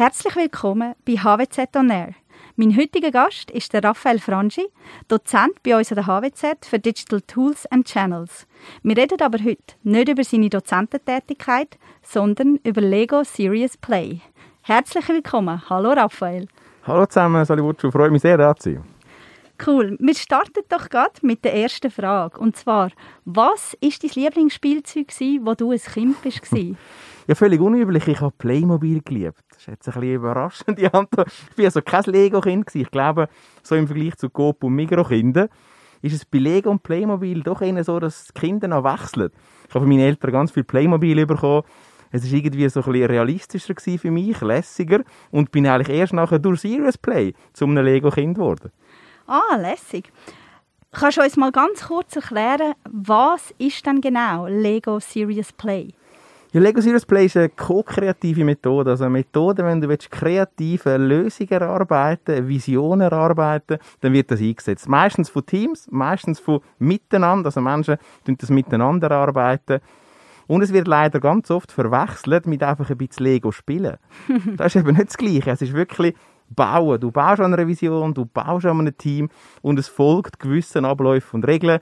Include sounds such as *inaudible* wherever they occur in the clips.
Herzlich willkommen bei HWZ On Air. Mein heutiger Gast ist der Raphael Frangi, Dozent bei uns an der HWZ für Digital Tools and Channels. Wir reden aber heute nicht über seine Dozententätigkeit, sondern über Lego Serious Play. Herzlich willkommen. Hallo Raphael. Hallo zusammen, Sali Wutschu. Freue mich sehr, da zu sein. Cool. Wir starten doch gerade mit der ersten Frage. Und zwar, was war dein Lieblingsspielzeug, wo du ein Kind warst? *laughs* ja, völlig unüblich. Ich habe Playmobil geliebt. Das ist jetzt ein bisschen überraschend. *laughs* Ich war also kein Lego-Kind. Ich glaube, so im Vergleich zu Coop und Migro-Kindern ist es bei Lego und Playmobil doch eher so, dass die Kinder noch wechseln. Ich habe von meinen Eltern ganz viel Playmobil bekommen. Es war irgendwie so ein bisschen realistischer für mich, lässiger und bin eigentlich erst nachher durch Serious Play zu einem Lego-Kind geworden. Ah, lässig. Kannst du uns mal ganz kurz erklären, was ist denn genau Lego Serious Play? Ja, Lego Serious Play ist eine ko-kreative Methode. Also eine Methode, wenn du willst, kreative Lösungen erarbeiten, Visionen erarbeiten, dann wird das eingesetzt. Meistens von Teams, meistens von miteinander. Also Menschen tun das miteinander erarbeiten. Und es wird leider ganz oft verwechselt mit einfach ein bisschen Lego spielen. *laughs* das ist eben nicht das Gleiche. Es ist wirklich bauen. Du baust an einer Vision, du baust an einem Team und es folgt gewissen Abläufen und Regeln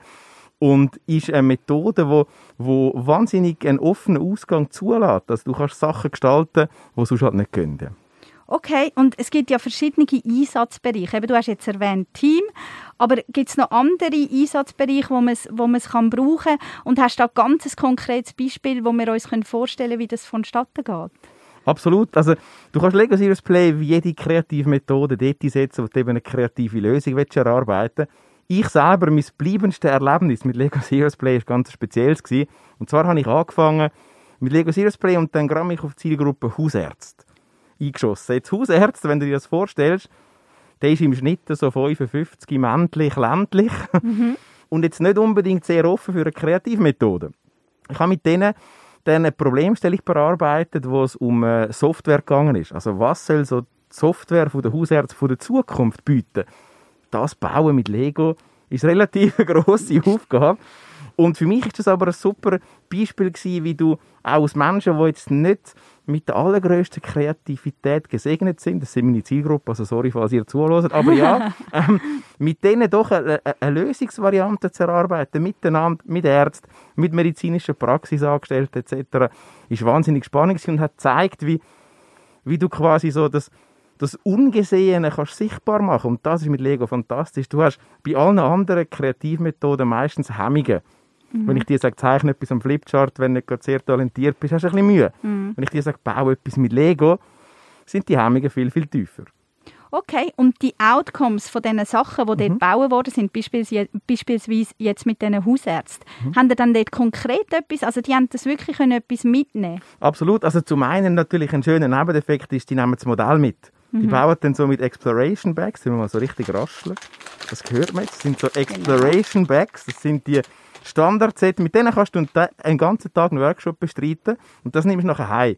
und ist eine Methode, wo, wo wahnsinnig einen offenen Ausgang zulässt. Also du kannst Sachen gestalten, die sonst halt nicht gehen. Okay, und es gibt ja verschiedene Einsatzbereiche. Eben, du hast jetzt erwähnt Team, aber gibt es noch andere Einsatzbereiche, wo man es wo kann brauchen kann? Und hast du da ein ganz konkretes Beispiel, wo wir uns vorstellen können, wie das vonstatten geht? Absolut. Also, du kannst Lego Serious Play wie jede kreative Methode dort einsetzen, wo du eben eine kreative Lösung willst erarbeiten Ich selber, mein bleibendste Erlebnis mit Lego Serious Play war ganz spezielles. Gewesen. Und zwar habe ich angefangen mit Lego Serious Play und dann gerade mich auf die Zielgruppe Hausärzte eingeschossen. Jetzt Hausärzte, wenn du dir das vorstellst, der ist im Schnitt so 55, männlich, ländlich. Mhm. *laughs* Und jetzt nicht unbedingt sehr offen für eine Kreativmethode. Ich habe mit denen dann eine Problemstellung bearbeitet, wo es um äh, Software gegangen ist. Also was soll so die Software von der Hausärzte von der Zukunft bieten? Das Bauen mit Lego ist relativ eine grosse Aufgabe. Und für mich ist das aber ein super Beispiel gewesen, wie du auch als Menschen, die jetzt nicht mit der allergrößten Kreativität gesegnet sind, das sind meine Zielgruppe, also sorry, falls ihr zuhört, aber ja, *laughs* ähm, mit denen doch eine, eine, Lösungsvariante zu erarbeiten, miteinander, mit Ärzten, mit medizinischen Praxisangestellten etc., ist wahnsinnig spannend und hat gezeigt, wie, wie du quasi so das, das Ungesehene kannst sichtbar machen und das ist mit Lego fantastisch. Du hast bei allen anderen Kreativmethoden meistens Hemmungen Mhm. Wenn ich dir sage, zeichne etwas am Flipchart, wenn du nicht sehr talentiert bist, hast du ein bisschen Mühe. Mhm. Wenn ich dir sage, baue etwas mit Lego, sind die Hemmungen viel, viel tiefer. Okay, und die Outcomes von diesen Sachen, die mhm. dort gebaut worden sind, beispielsweise jetzt mit diesen Hausärzten, mhm. haben die dann dort konkret etwas, also die haben das wirklich können etwas mitnehmen Absolut, also zum einen natürlich ein schöner Nebeneffekt ist, die nehmen das Modell mit. Die mhm. bauen dann so mit Exploration Bags, wenn wir mal so richtig rascheln. Das hört man jetzt, das sind so. Exploration Bags, das sind die Standardset, mit denen kannst du einen ganzen Tag einen Workshop bestreiten und das nimmst du nachher heim.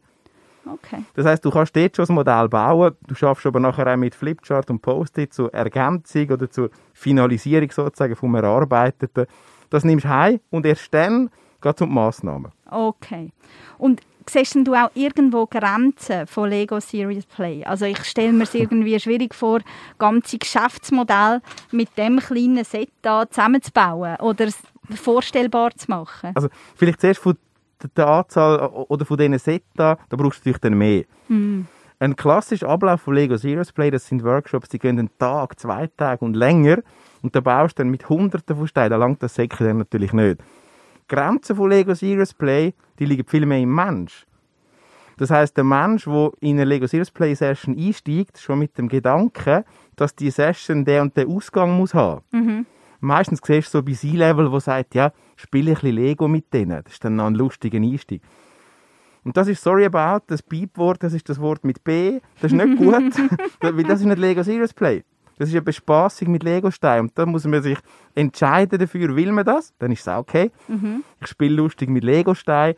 Okay. Das heißt, du kannst dort schon das Modell bauen, du schaffst aber nachher auch mit Flipchart und Post-it zur Ergänzung oder zur Finalisierung sozusagen vom Erarbeiteten. Das nimmst du heim und erst dann geht es um die Massnahmen. Okay. Und siehst du auch irgendwo Grenzen von Lego Serious Play? Also ich stelle mir es irgendwie schwierig vor, ganze Geschäftsmodell mit dem kleinen Set da zusammenzubauen oder vorstellbar zu machen? Also vielleicht zuerst von der Anzahl oder von diesen Sets da, da brauchst du natürlich dann mehr. Mm. Ein klassischer Ablauf von Lego Serious Play, das sind Workshops, die gehen einen Tag, zwei Tage und länger und da baust du dann mit Hunderten von Steinen, da langt das Säckchen dann natürlich nicht. Die Grenzen von Lego Serious Play, die liegen viel mehr im Mensch. Das heißt, der Mensch, der in eine Lego Serious Play Session einsteigt, schon mit dem Gedanken, dass die Session der und der Ausgang muss haben. Mhm meistens siehst du so bei C-Level, wo sagt, ja, spiele ein bisschen Lego mit denen. Das ist dann noch ein lustiger Einstieg. Und das ist Sorry About, das Beep-Wort, das ist das Wort mit B. Das ist nicht *laughs* gut, *laughs* weil das ist nicht Lego Serious Play. Das ist eine Bespaßung mit Lego-Steinen. Und da muss man sich entscheiden dafür, will man das? Dann ist es auch okay. Mhm. Ich spiele lustig mit Lego-Steinen.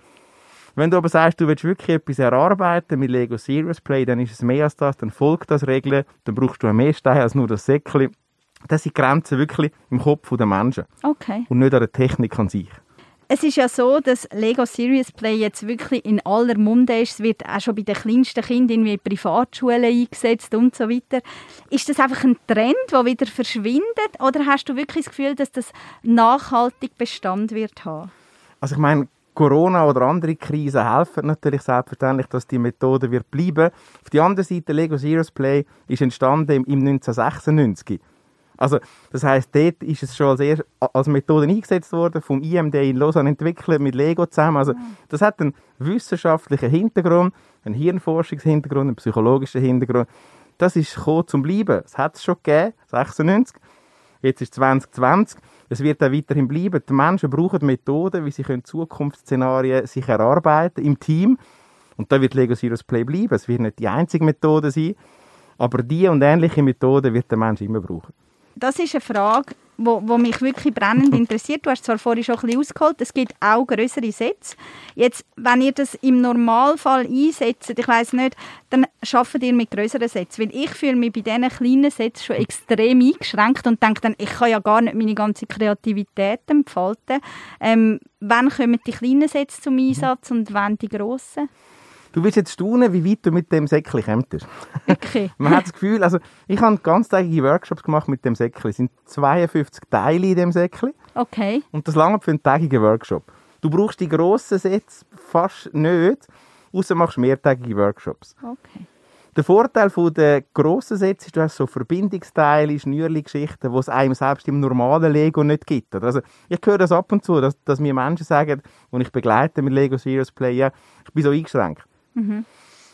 Wenn du aber sagst, du willst wirklich etwas erarbeiten mit Lego Serious Play, dann ist es mehr als das, dann folgt das Regeln, dann brauchst du mehr Steine als nur das Säckchen das sind Grenzen wirklich im Kopf der Menschen. Okay. Und nicht an der Technik an sich. Es ist ja so, dass Lego Serious Play jetzt wirklich in aller Munde ist. Es wird auch schon bei den kleinsten Kindern in Privatschulen eingesetzt und so weiter. Ist das einfach ein Trend, der wieder verschwindet? Oder hast du wirklich das Gefühl, dass das nachhaltig Bestand wird haben? Also ich meine, Corona oder andere Krisen helfen natürlich selbstverständlich, dass die Methode wird bleiben. Auf der anderen Seite, Lego Serious Play ist entstanden im 1996. Also, das heißt, dort ist es schon als, erst, als Methode eingesetzt worden, vom IMD in Lausanne entwickelt, mit Lego zusammen. Also, das hat einen wissenschaftlichen Hintergrund, einen Hirnforschungshintergrund, einen psychologischen Hintergrund. Das ist gekommen zum Bleiben. Es hat es schon gegeben, 96. Jetzt ist 2020. Es wird auch weiterhin bleiben. Die Menschen brauchen Methoden, wie sie können Zukunftsszenarien sich erarbeiten im Team. Und da wird Lego Serious Play bleiben. Es wird nicht die einzige Methode sein, aber die und ähnliche Methoden wird der Mensch immer brauchen das ist eine Frage, wo, wo mich wirklich brennend *laughs* interessiert. Du hast zwar vorhin schon ein bisschen ausgeholt, es gibt auch größere Sätze. Jetzt, wenn ihr das im Normalfall einsetzt, ich weiß nicht, dann schafft ihr mit größeren Sätzen. Weil ich fühle mich bei diesen kleinen Sätzen schon extrem eingeschränkt und denke dann, ich kann ja gar nicht meine ganze Kreativität entfalten. Ähm, wann kommen die kleinen Sätze zum Einsatz und wann die grossen? Du wirst jetzt staunen, wie weit du mit dem Säckchen kommst. Okay. *laughs* Man hat das Gefühl, also ich habe ganztägige Workshops gemacht mit dem Säckchen. Es sind 52 Teile in dem Säckchen. Okay. Und das lange für einen tägigen Workshop. Du brauchst die grossen Sätze fast nicht, außer machst mehrtägige Workshops. Okay. Der Vorteil der grossen Sätze ist, du hast so Verbindungsteile, Schnürli-Geschichten, die es einem selbst im normalen Lego nicht gibt. Also ich höre das ab und zu, dass, dass mir Menschen sagen, die ich begleite mit Lego Serious Play, ja, ich bin so eingeschränkt. Mhm.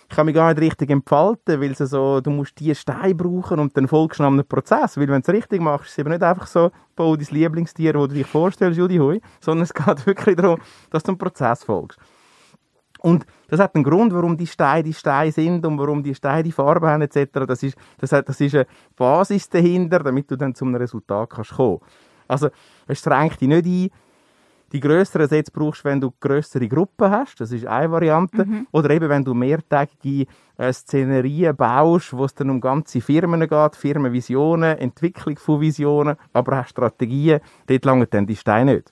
Ich kann mich gar nicht richtig entfalten, weil so, du musst diese Steine brauchen und dann folgst du einem Prozess. Weil wenn du es richtig machst, ist es eben nicht einfach so, bau dein Lieblingstier, das du dir vorstellst, Judy Hui, sondern es *laughs* geht wirklich darum, dass du einem Prozess folgst. Und das hat einen Grund, warum die Steine die Steine sind und warum die Steine die Farbe haben etc. Das ist, das, hat, das ist eine Basis dahinter, damit du dann zum Resultat kannst kommen. Also es schränkt dich nicht ein, die größeren Sätze brauchst wenn du größere Gruppen hast. Das ist eine Variante. Mhm. Oder eben, wenn du mehrtägige äh, Szenerien baust, wo es dann um ganze Firmen geht, Firmenvisionen, Entwicklung von Visionen, aber auch Strategien. Dort langen dann die Steine nicht.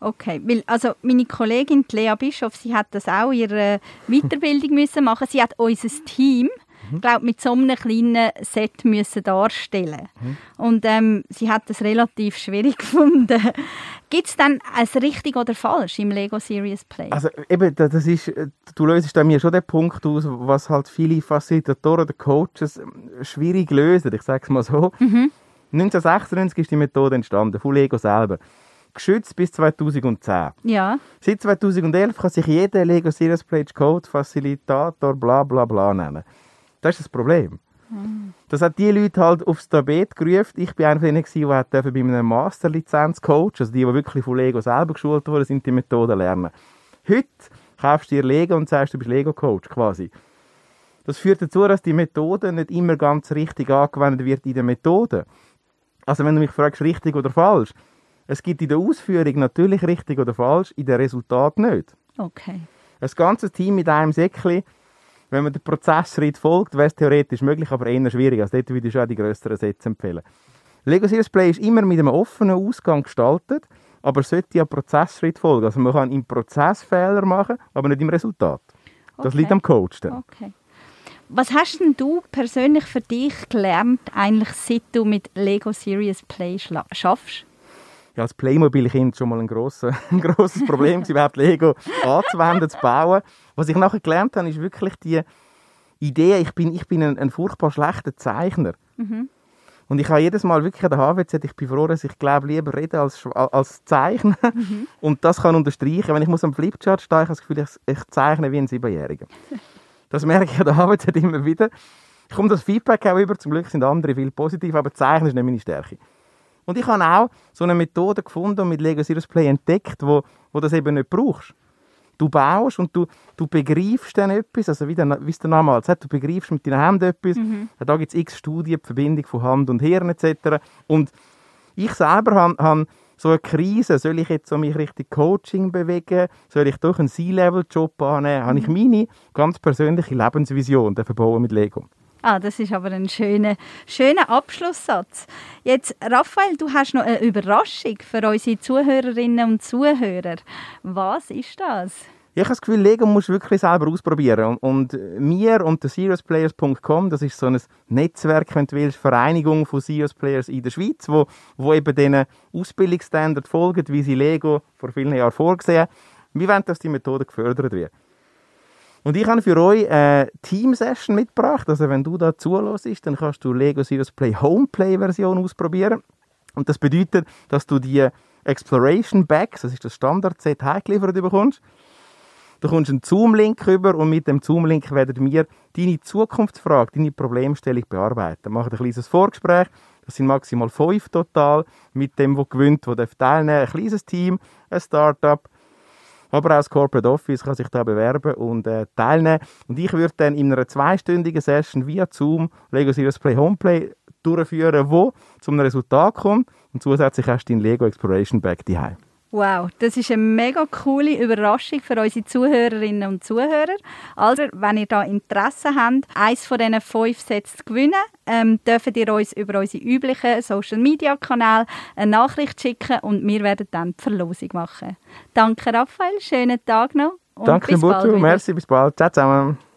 Okay, weil also meine Kollegin Lea Bischof, sie hat das auch ihre Weiterbildung *laughs* müssen machen. Sie hat unser Team mhm. glaube mit so einem kleinen Set müssen darstellen mhm. und ähm, sie hat das relativ schwierig *laughs* gefunden. Gibt es dann ein richtig oder falsch im Lego Serious Play? Also eben, das ist, du löst mir schon den Punkt aus, was halt viele Facilitatoren oder Coaches ähm, schwierig lösen. Ich sage es mal so. Mhm. 1996 ist die Methode entstanden, von Lego selber geschützt bis 2010. Ja. Seit 2011 kann sich jeder Lego Serious Play Code Facilitator bla bla bla nennen. Das ist das Problem. Das hat die Leute halt aufs Tabet gerufen. Ich bin einer von denen, der bei einem Masterlizenz-Coach, also die, die wirklich von Lego selber geschult wurden, sind die Methoden lernen. Heute kaufst du dir Lego und sagst, du bist Lego-Coach quasi. Das führt dazu, dass die Methode nicht immer ganz richtig angewendet wird in der Methode. Also wenn du mich fragst, richtig oder falsch, es gibt in der Ausführung natürlich richtig oder falsch, in den Resultat nicht. Okay. Ein ganzes Team mit einem Säckchen wenn man den Prozessschritt folgt, wäre es theoretisch möglich, aber eher schwierig. Also dort würde ich auch die größeren Sätze empfehlen. Lego Serious Play ist immer mit einem offenen Ausgang gestaltet, aber sollte ja Prozessschritt folgen. Also man kann im Prozess Fehler machen, aber nicht im Resultat. Das okay. liegt am Coach dann. Okay. Was hast denn du persönlich für dich gelernt, eigentlich, seit du mit Lego Serious Play schaffst? Ja, als Playmobil-Kind schon mal ein, grosser, *laughs* ein grosses Problem, überhaupt Lego anzuwenden, zu bauen. Was ich nachher gelernt habe, ist wirklich die Idee, ich bin, ich bin ein, ein furchtbar schlechter Zeichner. Mhm. Und ich habe jedes Mal wirklich an der HWZ, ich bin froh, dass ich glaube, lieber rede als, als zeichnen. Mhm. *laughs* Und das kann unterstreichen. Wenn ich muss am Flipchart stehen, ich habe das Gefühl, ich, ich zeichne wie ein Siebenjähriger. *laughs* Das merke ich an der HWZ immer wieder. Ich komme das Feedback auch über. Zum Glück sind andere viel positiv, aber Zeichnen ist nicht meine Stärke. Und ich habe auch so eine Methode gefunden und mit Lego Serious Play entdeckt, wo, wo das eben nicht brauchst. Du baust und du, du begreifst dann etwas, also wie, der, wie es der Name halt sagt, du begreifst mit deinen Händen etwas. Mhm. Da gibt es x Studien, die Verbindung von Hand und Hirn etc. Und ich selber habe hab so eine Krise, soll ich jetzt so mich richtig Coaching bewegen, soll ich doch einen C-Level-Job annehmen, mhm. habe ich meine ganz persönliche Lebensvision verbauen mit Lego. Ah, das ist aber ein schöner, schöner Abschlusssatz. Jetzt, Raphael, du hast noch eine Überraschung für unsere Zuhörerinnen und Zuhörer. Was ist das? Ich habe das Gefühl, Lego musst du wirklich selber ausprobieren. Und wir und der SeriousPlayers.com, das ist so ein Netzwerk, wenn du willst, Vereinigung von Serious Players in der Schweiz, wo, wo eben diesen Ausbildungsstandard folgen, wie sie Lego vor vielen Jahren vorgesehen Wir wollen, dass die Methode gefördert wird. Und ich habe für euch eine Team-Session mitgebracht. Also wenn du da zulässt, dann kannst du Lego Serious Play Homeplay-Version ausprobieren. Und das bedeutet, dass du die Exploration Bags, das ist das Standard-Set, heimgeliefert bekommst. Du kommst einen Zoom-Link über und mit dem Zoom-Link werden wir deine Zukunftsfrage, deine Problemstellung bearbeiten. Wir machen ein kleines Vorgespräch. Das sind maximal fünf total. Mit dem, der gewinnt, der teilnehmen darf. Ein kleines Team, ein Startup, aber auch das Corporate Office kann sich da bewerben und äh, teilnehmen. Und ich würde dann in einer zweistündigen Session via Zoom Lego Serious Play Homeplay durchführen, wo zum Resultat kommt. Und zusätzlich hast du dein Lego Exploration Bag daheim. Wow, das ist eine mega coole Überraschung für unsere Zuhörerinnen und Zuhörer. Also, wenn ihr da Interesse habt, eins von diesen fünf Sets zu gewinnen, ähm, dürft ihr uns über unsere üblichen Social Media Kanäle eine Nachricht schicken und wir werden dann die Verlosung machen. Danke, Raphael. Schönen Tag noch. Und Danke, bis Butu. Merci, bis bald. Ciao zusammen.